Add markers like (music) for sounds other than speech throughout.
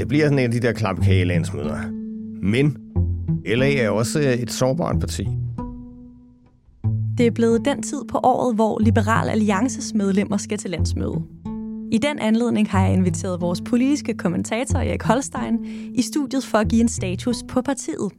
Det bliver sådan en af de der klapkage-landsmøder. Men LA er også øh, et sårbart parti. Det er blevet den tid på året, hvor Liberal Alliances medlemmer skal til landsmøde. I den anledning har jeg inviteret vores politiske kommentator Erik Holstein i studiet for at give en status på partiet.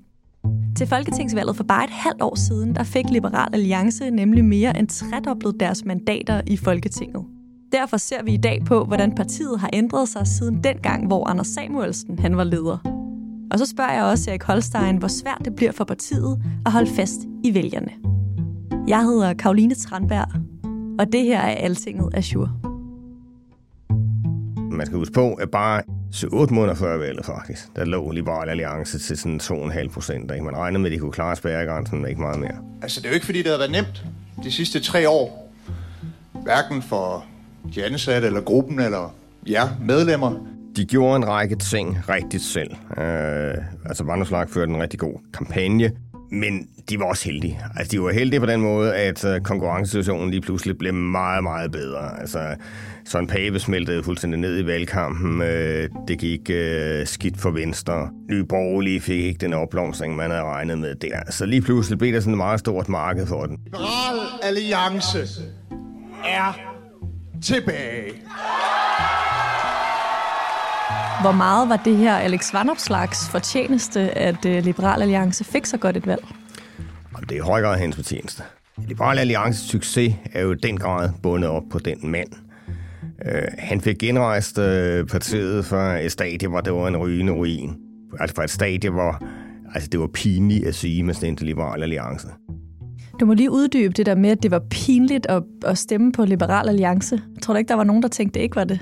Til Folketingsvalget for bare et halvt år siden, der fik Liberal Alliance nemlig mere end tredoblet deres mandater i Folketinget. Derfor ser vi i dag på, hvordan partiet har ændret sig siden dengang, hvor Anders Samuelsen han var leder. Og så spørger jeg også Erik Holstein, hvor svært det bliver for partiet at holde fast i vælgerne. Jeg hedder Karoline Tranberg, og det her er Altinget Azure. Man skal huske på, at bare 7-8 måneder før valget faktisk, der lå Liberal Alliance til sådan 2,5 procent. Man regnede med, at de kunne klare spærregrænsen, men ikke meget mere. Altså, det er jo ikke, fordi det har været nemt de sidste tre år. Hverken for de ansatte, eller gruppen, eller jer medlemmer. De gjorde en række ting rigtigt selv. Øh, altså, Vanderslag førte en rigtig god kampagne, men de var også heldige. Altså, de var heldige på den måde, at øh, konkurrencesituationen lige pludselig blev meget, meget bedre. Altså, Søren Pape smeltede fuldstændig ned i valgkampen. Øh, det gik øh, skidt for Venstre. Nye Borgerlige fik ikke den opblomstring, man havde regnet med der. Så lige pludselig blev der sådan et meget stort marked for den. Liberal Alliance er tilbage. Hvor meget var det her Alex Vanopslags fortjeneste, at øh, Liberal Alliance fik så godt et valg? Det er i høj grad hans fortjeneste. Liberal Alliances succes er jo den grad bundet op på den mand. Uh, han fik genrejst uh, partiet fra et stadie, hvor det var en rygende ruin. Altså fra et stadie, hvor altså, det var pinligt at sige, med stemte Liberal Alliance. Du må lige uddybe det der med, at det var pinligt at, at stemme på Liberal Alliance. Tror du ikke, der var nogen, der tænkte, det ikke var det?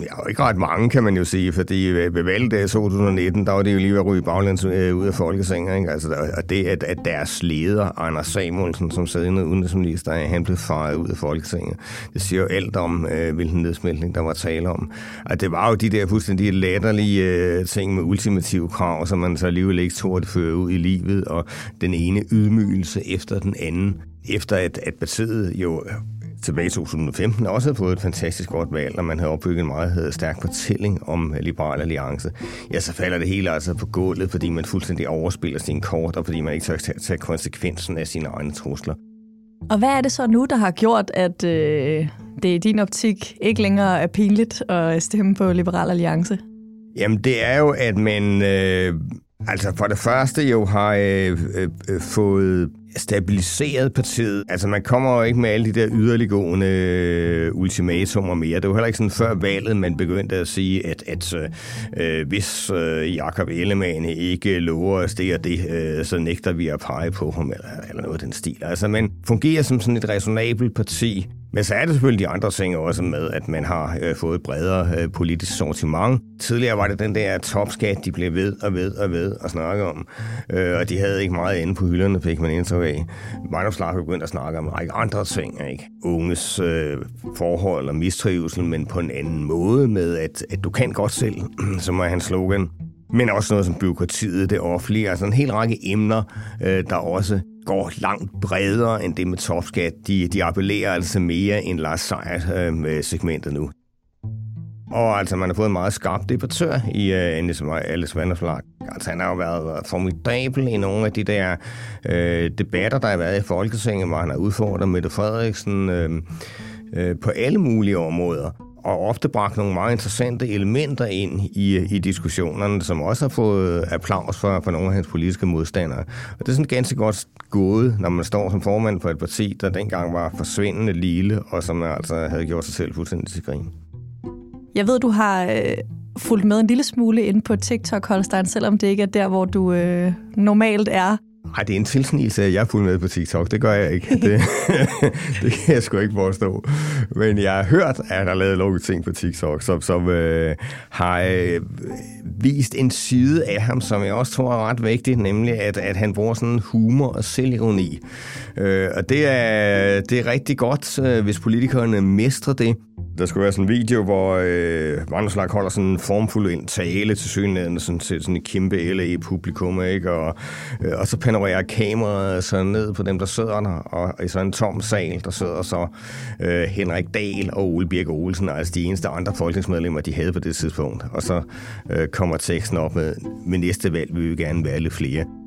Ja, ikke ret mange, kan man jo sige, fordi øh, ved valget 2019, der var det jo lige ved at ryge baglæns øh, ud af Folketinget. Ikke? Altså, og det, at, at deres leder, Anders Samuelsen, som sad inde udenrigsminister, han blev faret ud af Folketinget. Det siger jo alt om, øh, hvilken nedsmeltning, der var tale om. Og det var jo de der fuldstændig latterlige øh, ting med ultimative krav, som man så alligevel ikke tog at føre ud i livet, og den ene ydmygelse efter den anden efter at, at partiet jo tilbage i 2015 også havde fået et fantastisk godt valg, og man havde opbygget en meget stærk fortælling om Liberal Alliance, ja, så falder det hele altså på gulvet, fordi man fuldstændig overspiller sin kort, og fordi man ikke tør tage konsekvensen af sine egne trusler. Og hvad er det så nu, der har gjort, at øh, det i din optik ikke længere er pinligt at stemme på Liberal Alliance? Jamen, det er jo, at man øh, altså for det første jo har øh, øh, øh fået stabiliseret partiet. Altså, man kommer jo ikke med alle de der yderliggående øh, ultimatumer mere. Det var heller ikke sådan før valget, man begyndte at sige, at, at øh, øh hvis øh, Jakob Ellemann ikke lover os det og det, øh, så nægter vi at pege på ham, eller, eller noget af den stil. Altså, man fungerer som sådan et resonabelt parti, men så er det selvfølgelig de andre ting også med, at man har øh, fået et bredere øh, politisk sortiment. Tidligere var det den der topskat, de blev ved og ved og ved at snakke om, øh, og de havde ikke meget inde på hylderne, fik man indtryk af. Vandomslag begyndte at snakke om en række andre ting, ikke? Unges øh, forhold og mistrivsel, men på en anden måde med, at, at du kan godt selv, som er hans slogan. Men også noget som byråkratiet, det offentlige, altså en hel række emner, øh, der også går langt bredere end det med topskat. De, de appellerer altså mere end Lars Seier øh, med segmentet nu. Og altså, man har fået en meget skarp debattør i uh, Alice Vanderslag. Altså, han har jo været formidabel i nogle af de der uh, debatter, der har været i Folketinget, hvor han har udfordret Mette Frederiksen uh, uh, på alle mulige områder og ofte bragt nogle meget interessante elementer ind i, i diskussionerne, som også har fået applaus for, for nogle af hans politiske modstandere. Og det er sådan ganske godt gået, når man står som formand for et parti, der dengang var forsvindende lille, og som altså havde gjort sig selv fuldstændig til grin. Jeg ved, du har øh, fulgt med en lille smule ind på TikTok, Holstein, selvom det ikke er der, hvor du øh, normalt er. Ej, det er en tilsnigelse, at jeg er fuldt med på TikTok. Det gør jeg ikke. (laughs) Det, (laughs) det kan jeg sgu ikke forstå. Men jeg har hørt, at der er lavet nogle ting på TikTok, som, som øh, har øh, vist en side af ham, som jeg også tror er ret vigtigt, nemlig at, at han bruger sådan humor og selvironi. Øh, og det er, det er rigtig godt, øh, hvis politikerne mestrer det. Der skulle være sådan en video, hvor øh, Vandrslag holder sådan en formfuld en tale til synligheden, sådan til sådan et kæmpe LA-publikum, ikke? Og, øh, og så panorerer kameraet så ned på dem, der sidder der, og i sådan en tom sal, der sidder så øh, Henrik Dahl og Ole Birk Olsen, altså de eneste andre folketingsmedlemmer, de havde på det tidspunkt. Og så øh, kommer teksten op med, med næste valg vil vi gerne være lidt flere.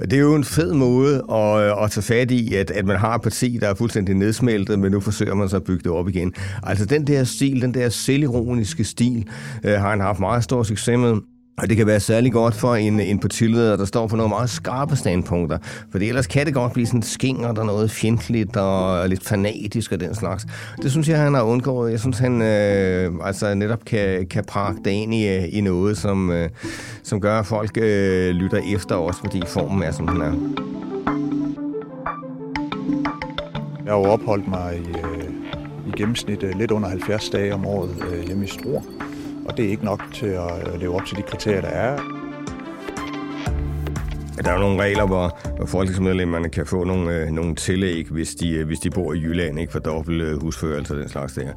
Det er jo en fed måde at, øh, at tage fat i, at, at man har et parti, der er fuldstændig nedsmeltet, men nu forsøger man så at bygge det op igen. Altså den der stil, den der selvironiske stil, øh, har han haft meget stor succes med. Og det kan være særlig godt for en, en partileder, der står for nogle meget skarpe standpunkter. For ellers kan det godt blive sådan skinger, der noget fjendtligt og lidt fanatisk og den slags. Det synes jeg, han har undgået. Jeg synes, han øh, altså netop kan, kan pakke det ind i, øh, i noget, som, øh, som gør, at folk øh, lytter efter os, fordi formen er, som den er. Jeg har jo opholdt mig i, øh, i gennemsnit øh, lidt under 70 dage om året øh, hjemme i Struer og det er ikke nok til at øh, leve op til de kriterier, der er. Der er jo nogle regler, hvor, hvor folketingsmedlemmerne kan få nogle, øh, nogle tillæg, hvis de, øh, hvis de bor i Jylland, ikke for dobbelt øh, husførelse og den slags der.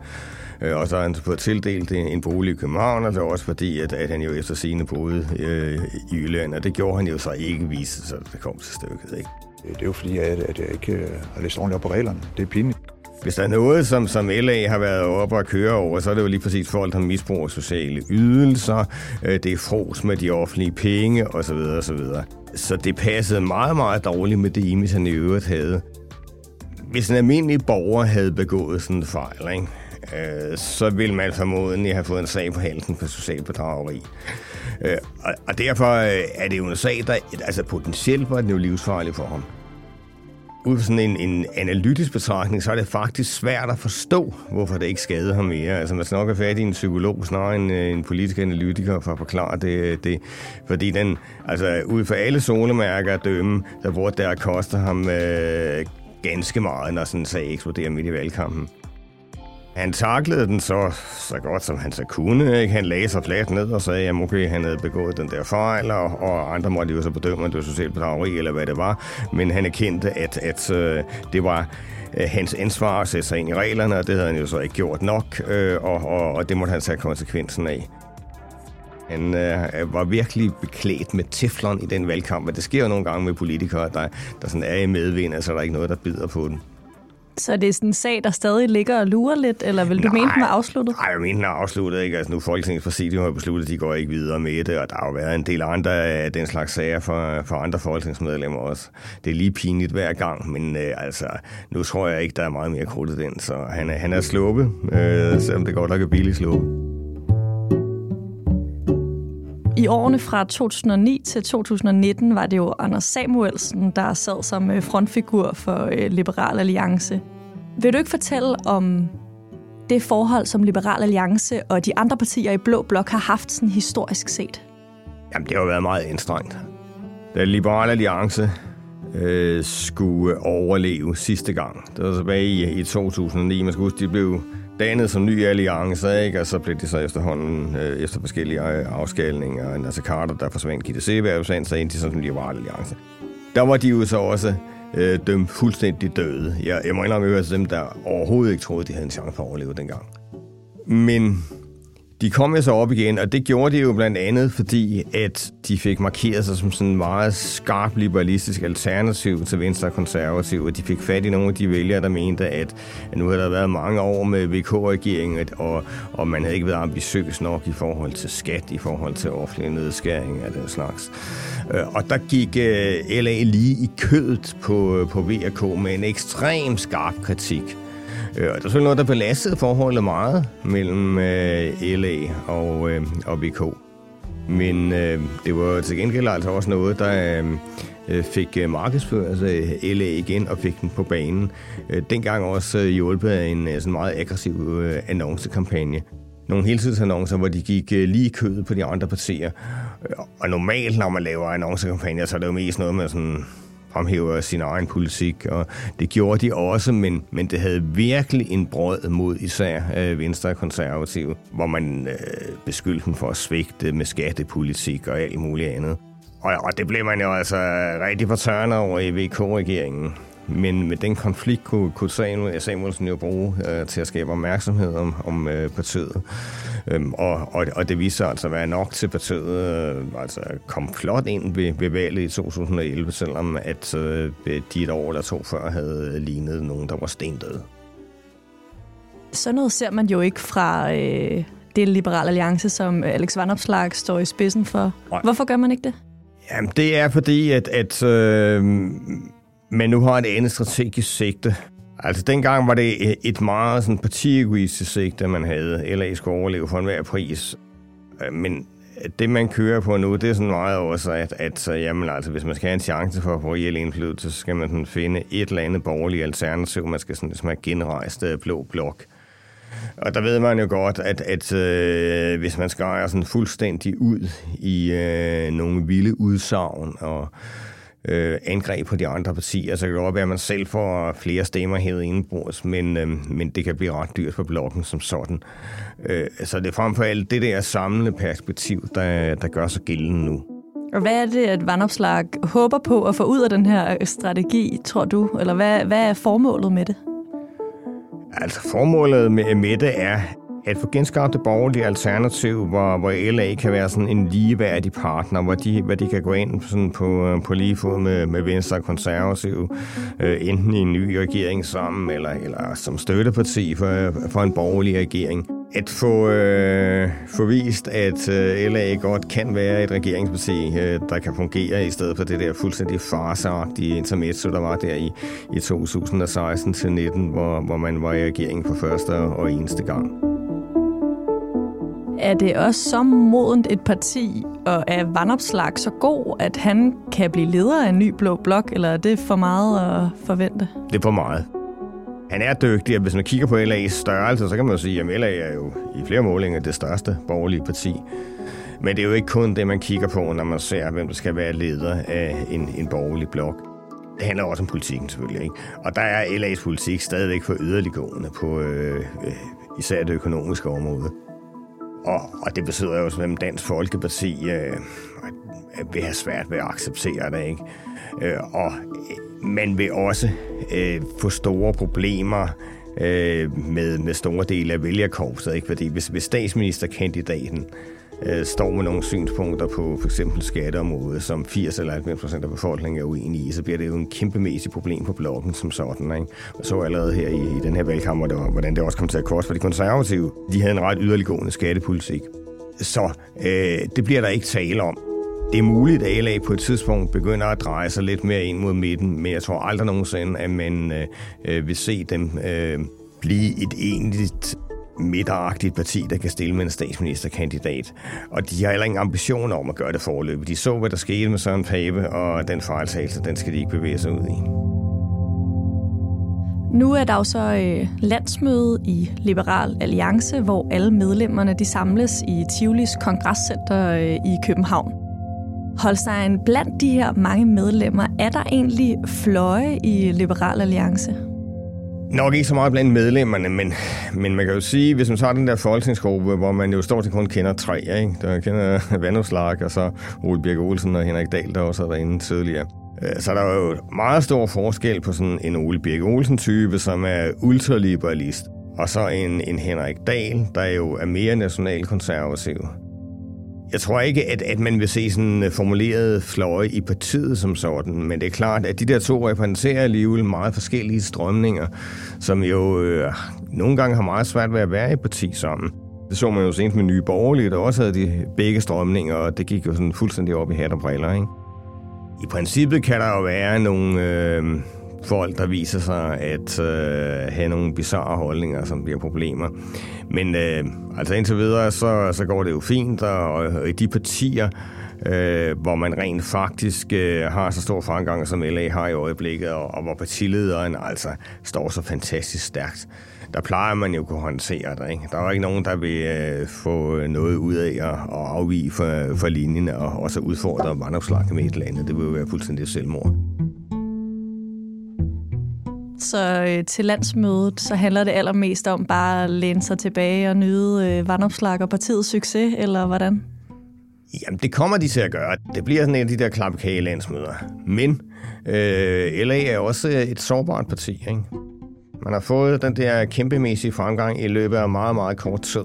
Øh, og så har han fået tildelt en bolig i København, og det er også fordi, at, at han jo efter sine boede øh, i Jylland, og det gjorde han jo så ikke vise, så det kom til stykket. Ikke? Det er jo fordi, at, at jeg ikke øh, har læst ordentligt op på reglerne. Det er pinligt. Hvis der er noget, som, som LA har været oppe at køre over, så er det jo lige præcis folk, der misbruger sociale ydelser, øh, det er fros med de offentlige penge osv. osv. Så det passede meget, meget dårligt med det image, han i øvrigt havde. Hvis en almindelig borger havde begået sådan en fejl, ikke? Øh, så ville man formodentlig have fået en sag på halsen for social bedrageri. Øh, og, og derfor øh, er det jo en sag, der altså potentielt var den jo livsfarlig for ham ud fra sådan en, en analytisk betragtning, så er det faktisk svært at forstå, hvorfor det ikke skader ham mere. Altså man skal nok have fat i en psykolog snarere end øh, en politisk analytiker for at forklare det. det fordi den, altså ud fra alle solemærker at dømme, så burde det koster ham øh, ganske meget, når sådan en sag eksploderer midt i valgkampen. Han taklede den så, så godt, som han så kunne. Ikke? Han lagde sig fladt ned og sagde, at okay, han havde begået den der fejl, og, og andre måtte jo så bedømme, om det var socialt bedrageri eller hvad det var. Men han erkendte, at, at øh, det var øh, hans ansvar at sætte sig ind i reglerne, og det havde han jo så ikke gjort nok, øh, og, og, og det måtte han tage konsekvensen af. Han øh, var virkelig beklædt med teflon i den valgkamp, og det sker jo nogle gange med politikere, der, der sådan er i medvind, altså der er ikke noget, der bider på den. Så det er sådan en sag, der stadig ligger og lurer lidt, eller vil du nej, mene, den er afsluttet? Nej, jeg mener, den er afsluttet. Ikke? Altså, nu Folketingets præsidium har besluttet, at de går ikke videre med det, og der har jo været en del andre af den slags sager for, for andre folketingsmedlemmer også. Det er lige pinligt hver gang, men øh, altså, nu tror jeg ikke, der er meget mere krudt den, så han er, han er sluppet, øh, selvom det godt nok er billigt sluppet. I årene fra 2009 til 2019 var det jo Anders Samuelsen, der sad som øh, frontfigur for øh, Liberal Alliance. Vil du ikke fortælle om det forhold, som Liberal Alliance og de andre partier i Blå Blok har haft sådan historisk set? Jamen, det har jo været meget anstrengt. Da Liberal Alliance øh, skulle overleve sidste gang, det var tilbage i, i 2009, man skal huske, de blev dannet som ny alliance, ikke? og så blev det så efterhånden, øh, efter forskellige øh, afskalninger, altså Carter, der forsvandt, Gitte Seberg, så ind til sådan en liberal alliance. Der var de jo så også øh, dømt fuldstændig døde. Jeg, jeg må indrømme, at dem, der overhovedet ikke troede, de havde en chance for at overleve dengang. Men de kom jo så op igen, og det gjorde de jo blandt andet, fordi at de fik markeret sig som sådan en meget skarp liberalistisk alternativ til Venstre og Konservative, og de fik fat i nogle af de vælgere, der mente, at, nu havde der været mange år med VK-regeringen, og, og man havde ikke været ambitiøs nok i forhold til skat, i forhold til offentlige nedskæringer og den slags. Øh, og der gik øh, LA lige i kødet på, på VK med en ekstrem skarp kritik Øh, og der er selvfølgelig noget, der belastede forholdet meget mellem øh, LA og, øh, og VK. Men øh, det var til gengæld altså også noget, der øh, øh fik øh, markedsført øh, altså LA igen og fik den på banen. Øh, dengang også øh, hjulpet af en øh, sådan meget aggressiv øh, annoncekampagne. Nogle heltidsannoncer, hvor de gik øh, lige kødet på de andre partier. Og normalt, når man laver annoncekampagner, så er det jo mest noget med sådan fremhæver sin egen politik, og det gjorde de også, men, men det havde virkelig en brød mod især øh, Venstre og Konservative, hvor man øh, beskyldte dem for at svigte med skattepolitik og alt muligt andet. Og, og det blev man jo altså rigtig fortørnet over i VK-regeringen. Men med den konflikt kunne, kunne Samuelsen jo bruge øh, til at skabe opmærksomhed om, om øh, partiet. Øhm, og, og, og det viste sig altså at være nok til partiet øh, altså kom flot ind ved, ved valget i 2011, selvom at øh, de et år eller to før havde lignet nogen, der var stendøde. Sådan noget ser man jo ikke fra øh, det liberale alliance, som Alex Vanopslag står i spidsen for. Nej. Hvorfor gør man ikke det? Jamen, det er fordi, at, at øh, man nu har et andet strategisk sigte. Altså, dengang var det et meget sådan, partiegoistisk sigte, man havde. LA skulle overleve for enhver pris. Øh, men det, man kører på nu, det er sådan meget også, at, at jamen, altså, hvis man skal have en chance for at få reel indflydelse, så skal man sådan finde et eller andet borgerligt alternativ. Man skal sådan, ligesom have genrejst øh, blå blok. Og der ved man jo godt, at, at øh, hvis man skærer sådan fuldstændig ud i øh, nogle vilde udsagn og øh, angreb på de andre partier, så kan det godt være, at man selv får flere stemmer hævet indenbords, men, øh, men det kan blive ret dyrt for blokken som sådan. Øh, så det er frem for alt det der samlende perspektiv, der, der gør sig gældende nu. Og hvad er det, at Vandopslag håber på at få ud af den her strategi, tror du? Eller hvad, hvad er formålet med det? Altså formålet med, med det er at få genskabt det borgerlige alternativ, hvor, hvor LA kan være sådan en ligeværdig partner, hvor de, hvor de kan gå ind sådan på, på lige fod med, med Venstre og Konservative, øh, enten i en ny regering sammen, eller, eller som støtteparti for, for en borgerlig regering at få, øh, få vist, at øh, LA godt kan være et regeringsparti, øh, der kan fungere i stedet for det der fuldstændig farseagtige intermezzo, der var der i, i 2016-19, hvor, hvor man var i regering for første og eneste gang. Er det også så modent et parti, og er Vandopslag så god, at han kan blive leder af en ny blå blok, eller er det for meget at forvente? Det er for meget han er dygtig, og hvis man kigger på LA's størrelse, så kan man jo sige, at LA er jo i flere målinger det største borgerlige parti. Men det er jo ikke kun det, man kigger på, når man ser, hvem der skal være leder af en, en borgerlig blok. Det handler også om politikken selvfølgelig. Ikke? Og der er LA's politik stadigvæk for yderliggående på øh, øh, især det økonomiske område. Og, og det betyder jo, at Dansk Folkeparti øh, vil have svært ved at acceptere det. Ikke? Øh, og man vil også øh, få store problemer øh, med, med store dele af vælgerkorpset. Ikke? Fordi hvis, hvis statsministerkandidaten øh, Øh, står med nogle synspunkter på for eksempel skatteområdet, som 80 eller 90 procent af befolkningen er uenige i, så bliver det jo en kæmpemæssig problem på blokken som sådan. Ikke? Jeg så allerede her i, i den her valgkamp, der, hvordan det også kom til at koste for de konservative. De havde en ret yderliggående skattepolitik. Så øh, det bliver der ikke tale om. Det er muligt, at LA på et tidspunkt begynder at dreje sig lidt mere ind mod midten, men jeg tror aldrig nogensinde, at man øh, øh, vil se dem øh, blive et egentligt midteragtigt parti, der kan stille med en statsministerkandidat. Og de har heller ingen ambitioner om at gøre det forløbet. De så, hvad der skete med Søren Pape, og den fejltagelse, den skal de ikke bevæge sig ud i. Nu er der jo så øh, landsmøde i Liberal Alliance, hvor alle medlemmerne de samles i Tivolis Kongresscenter øh, i København. Holstein, blandt de her mange medlemmer, er der egentlig fløje i Liberal Alliance? Nok ikke så meget blandt medlemmerne, men, men man kan jo sige, hvis man tager den der folketingsgruppe, hvor man jo stort set kun kender tre, ikke? der kender (laughs) Vandopslag, og så Ole Birk Olsen og Henrik Dahl, der også har været inde tidligere. Øh, så der er jo meget stor forskel på sådan en Ole Birk Olsen-type, som er ultraliberalist, og så en, en Henrik Dahl, der jo er mere nationalkonservativ. Jeg tror ikke, at, at man vil se sådan øh, formuleret fløje i partiet som sådan, men det er klart, at de der to repræsenterer alligevel meget forskellige strømninger, som jo øh, nogle gange har meget svært ved at være i parti sammen. Det så man jo senest med Nye Borgerlige, der også havde de begge strømninger, og det gik jo sådan fuldstændig op i hat og briller, ikke? I princippet kan der jo være nogle... Øh, folk, der viser sig at øh, have nogle bizarre holdninger, som bliver problemer. Men øh, altså indtil videre, så, så går det jo fint, og, og i de partier, øh, hvor man rent faktisk øh, har så stor fremgang, som LA har i øjeblikket, og, og hvor partilederen altså står så fantastisk stærkt, der plejer man jo at kunne håndtere det. Ikke? Der er jo ikke nogen, der vil øh, få noget ud af at, at afvige for, for linjen, og også udfordre vandopslag med et eller andet. Det vil jo være fuldstændig selvmord. Så øh, til landsmødet, så handler det allermest om bare at læne sig tilbage og nyde øh, vandopslag og partiets succes, eller hvordan? Jamen, det kommer de til at gøre. Det bliver sådan en af de der klapkage landsmøder. Men øh, LA er også et sårbart parti, ikke? Man har fået den der kæmpemæssige fremgang i løbet af meget, meget kort tid.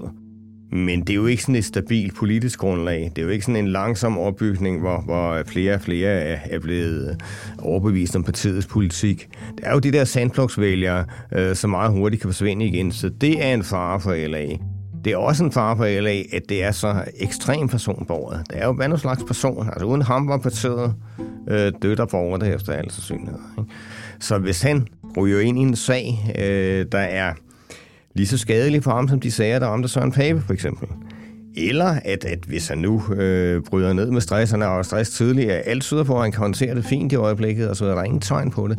Men det er jo ikke sådan et stabilt politisk grundlag. Det er jo ikke sådan en langsom opbygning, hvor, hvor flere og flere er, blevet overbevist om partiets politik. Det er jo de der sandflugtsvælgere, øh, som meget hurtigt kan forsvinde igen. Så det er en fare for LA. Det er også en fare for LA, at det er så ekstrem personbordet. Det er jo hvad slags person. Altså uden ham var partiet øh, dødt og borger efter alle sandsynligheder. Ikke? Så hvis han ryger ind i en sag, øh, der er lige så skadelig for ham, som de sager, der ramte Søren Pape, for eksempel. Eller at, at hvis han nu øh, bryder ned med stress, han har stress tidligere, alt tyder på, at han kan håndtere det fint i øjeblikket, og så er der ingen tegn på det.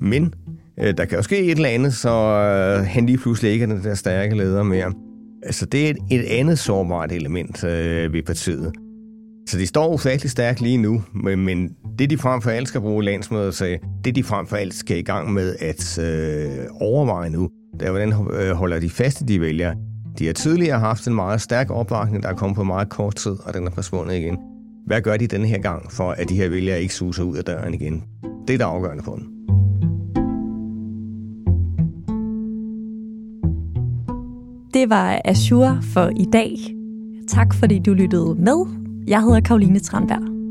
Men øh, der kan jo ske et eller andet, så øh, han lige pludselig ikke er den der stærke leder mere. Altså, det er et, et andet sårbart element øh, ved partiet. Så de står ufattelig stærkt lige nu, men, men det de frem for alt skal bruge landsmødet til, det de frem for alt skal i gang med at øh, overveje nu, er, hvordan øh, holder de fast i de vælgere. De har tidligere haft en meget stærk opbakning, der er kommet på meget kort tid, og den er forsvundet igen. Hvad gør de denne her gang, for at de her vælgere ikke suser ud af døren igen? Det er der afgørende for dem. Det var Azure for i dag. Tak fordi du lyttede med. Jeg hedder Karoline Tranberg.